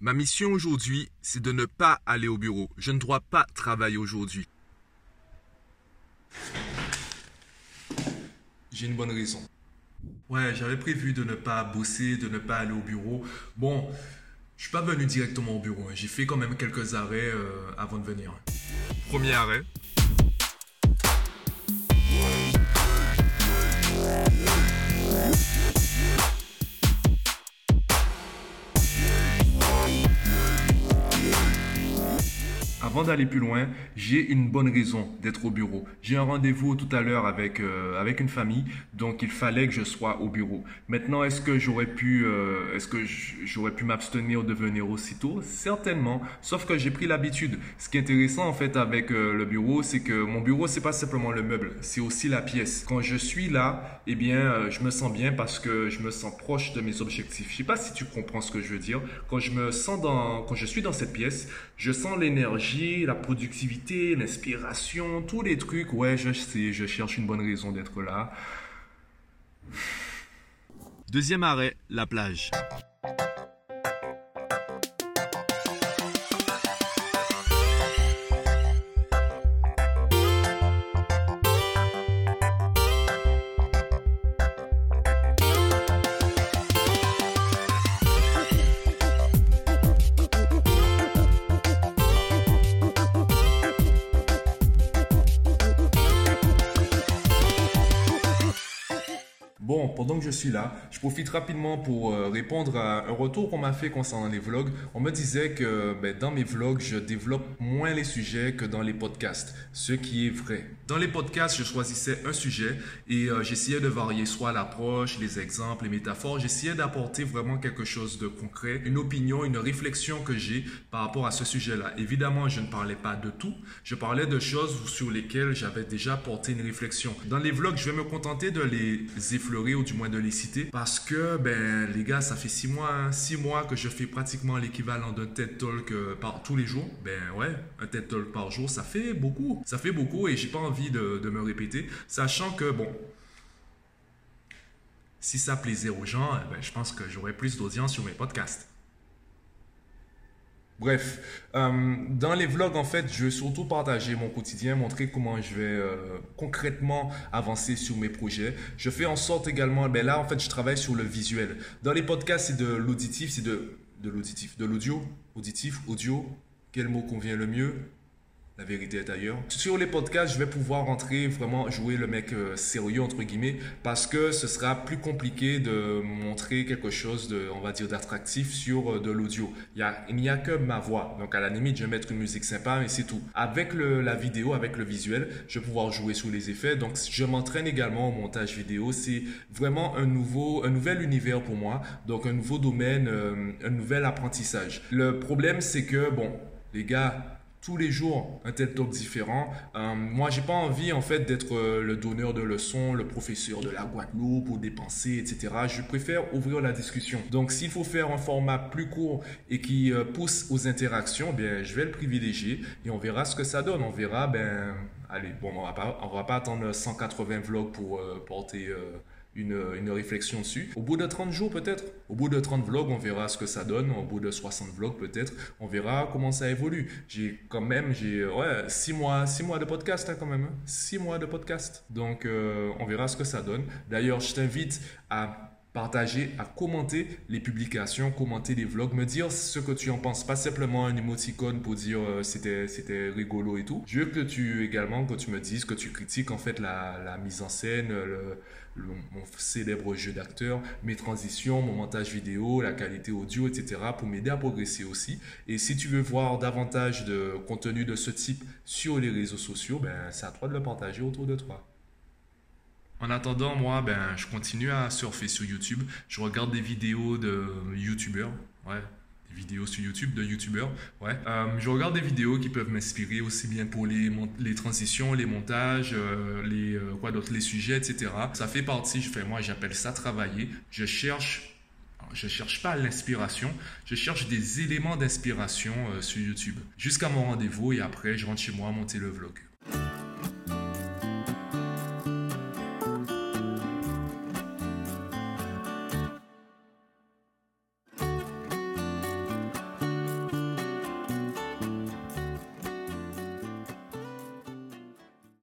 Ma mission aujourd'hui, c'est de ne pas aller au bureau. Je ne dois pas travailler aujourd'hui. J'ai une bonne raison. Ouais, j'avais prévu de ne pas bosser, de ne pas aller au bureau. Bon, je suis pas venu directement au bureau. hein. J'ai fait quand même quelques arrêts euh, avant de venir. Premier arrêt. Avant d'aller plus loin, j'ai une bonne raison d'être au bureau. J'ai un rendez-vous tout à l'heure avec, euh, avec une famille, donc il fallait que je sois au bureau. Maintenant, est-ce que j'aurais pu, euh, est-ce que j'aurais pu m'abstenir de venir aussitôt? Certainement, sauf que j'ai pris l'habitude. Ce qui est intéressant en fait avec euh, le bureau, c'est que mon bureau, c'est pas simplement le meuble, c'est aussi la pièce. Quand je suis là, eh bien, je me sens bien parce que je me sens proche de mes objectifs. Je sais pas si tu comprends ce que je veux dire. Quand je me sens dans, quand je suis dans cette pièce, je sens l'énergie, la productivité, l'inspiration, tous les trucs. Ouais, je sais, je cherche une bonne raison d'être là. Deuxième arrêt, la plage. Bon, pendant que je suis là, je profite rapidement pour euh, répondre à un retour qu'on m'a fait concernant les vlogs. On me disait que ben, dans mes vlogs, je développe moins les sujets que dans les podcasts, ce qui est vrai. Dans les podcasts, je choisissais un sujet et euh, j'essayais de varier soit l'approche, les exemples, les métaphores. J'essayais d'apporter vraiment quelque chose de concret, une opinion, une réflexion que j'ai par rapport à ce sujet-là. Évidemment, je ne parlais pas de tout. Je parlais de choses sur lesquelles j'avais déjà porté une réflexion. Dans les vlogs, je vais me contenter de les effleurer ou du moins de les citer parce que, ben, les gars, ça fait six mois, hein, six mois que je fais pratiquement l'équivalent d'un TED Talk euh, par tous les jours. Ben ouais, un TED Talk par jour, ça fait beaucoup. Ça fait beaucoup et j'ai pas envie de, de me répéter, sachant que, bon, si ça plaisait aux gens, eh ben, je pense que j'aurais plus d'audience sur mes podcasts. Bref, euh, dans les vlogs, en fait, je vais surtout partager mon quotidien, montrer comment je vais euh, concrètement avancer sur mes projets. Je fais en sorte également, ben là, en fait, je travaille sur le visuel. Dans les podcasts, c'est de l'auditif, c'est de, de l'auditif, de l'audio, auditif, audio. Quel mot convient le mieux? La vérité est ailleurs. Sur les podcasts, je vais pouvoir rentrer vraiment jouer le mec euh, sérieux entre guillemets parce que ce sera plus compliqué de montrer quelque chose de, on va dire, d'attractif sur euh, de l'audio. Il n'y a que ma voix. Donc à la limite, je vais mettre une musique sympa, mais c'est tout. Avec la vidéo, avec le visuel, je vais pouvoir jouer sur les effets. Donc je m'entraîne également au montage vidéo. C'est vraiment un nouveau, un nouvel univers pour moi. Donc un nouveau domaine, euh, un nouvel apprentissage. Le problème, c'est que bon, les gars tous les jours un TED Talk différent. Euh, moi, j'ai pas envie en fait d'être euh, le donneur de leçons, le professeur de la Guadeloupe ou des pensées, etc. Je préfère ouvrir la discussion. Donc, s'il faut faire un format plus court et qui euh, pousse aux interactions, bien, je vais le privilégier et on verra ce que ça donne. On verra, ben, allez, bon, on va va pas attendre 180 vlogs pour euh, porter une, réflexion dessus. Au bout de 30 jours peut-être, au bout de 30 vlogs, on verra ce que ça donne. Au bout de 60 vlogs peut-être, on verra comment ça évolue. J'ai quand même, j'ai ouais, 6 mois, six mois de podcast hein, quand même. 6 mois de podcast. Donc euh, on verra ce que ça donne. D'ailleurs, je t'invite à partager, à commenter les publications, commenter les vlogs, me dire ce que tu en penses. Pas simplement un émoticône pour dire euh, c'était c'était rigolo et tout. Je veux que tu également que tu me dises que tu critiques en fait la, mise en scène, mon célèbre jeu d'acteur, mes transitions, mon montage vidéo, la qualité audio, etc. pour m'aider à progresser aussi. Et si tu veux voir davantage de contenu de ce type sur les réseaux sociaux, ben c'est à toi de le partager autour de toi. En attendant, moi, ben, je continue à surfer sur YouTube. Je regarde des vidéos de YouTubeurs. Ouais, des vidéos sur YouTube de YouTubeurs. Ouais. Euh, je regarde des vidéos qui peuvent m'inspirer aussi bien pour les, transitions, les montages, euh, les, euh, quoi les sujets, etc. Ça fait partie, je fais, moi, j'appelle ça travailler. Je cherche je cherche pas l'inspiration, je cherche des éléments d'inspiration sur YouTube. Jusqu'à mon rendez-vous et après, je rentre chez moi monter le vlog.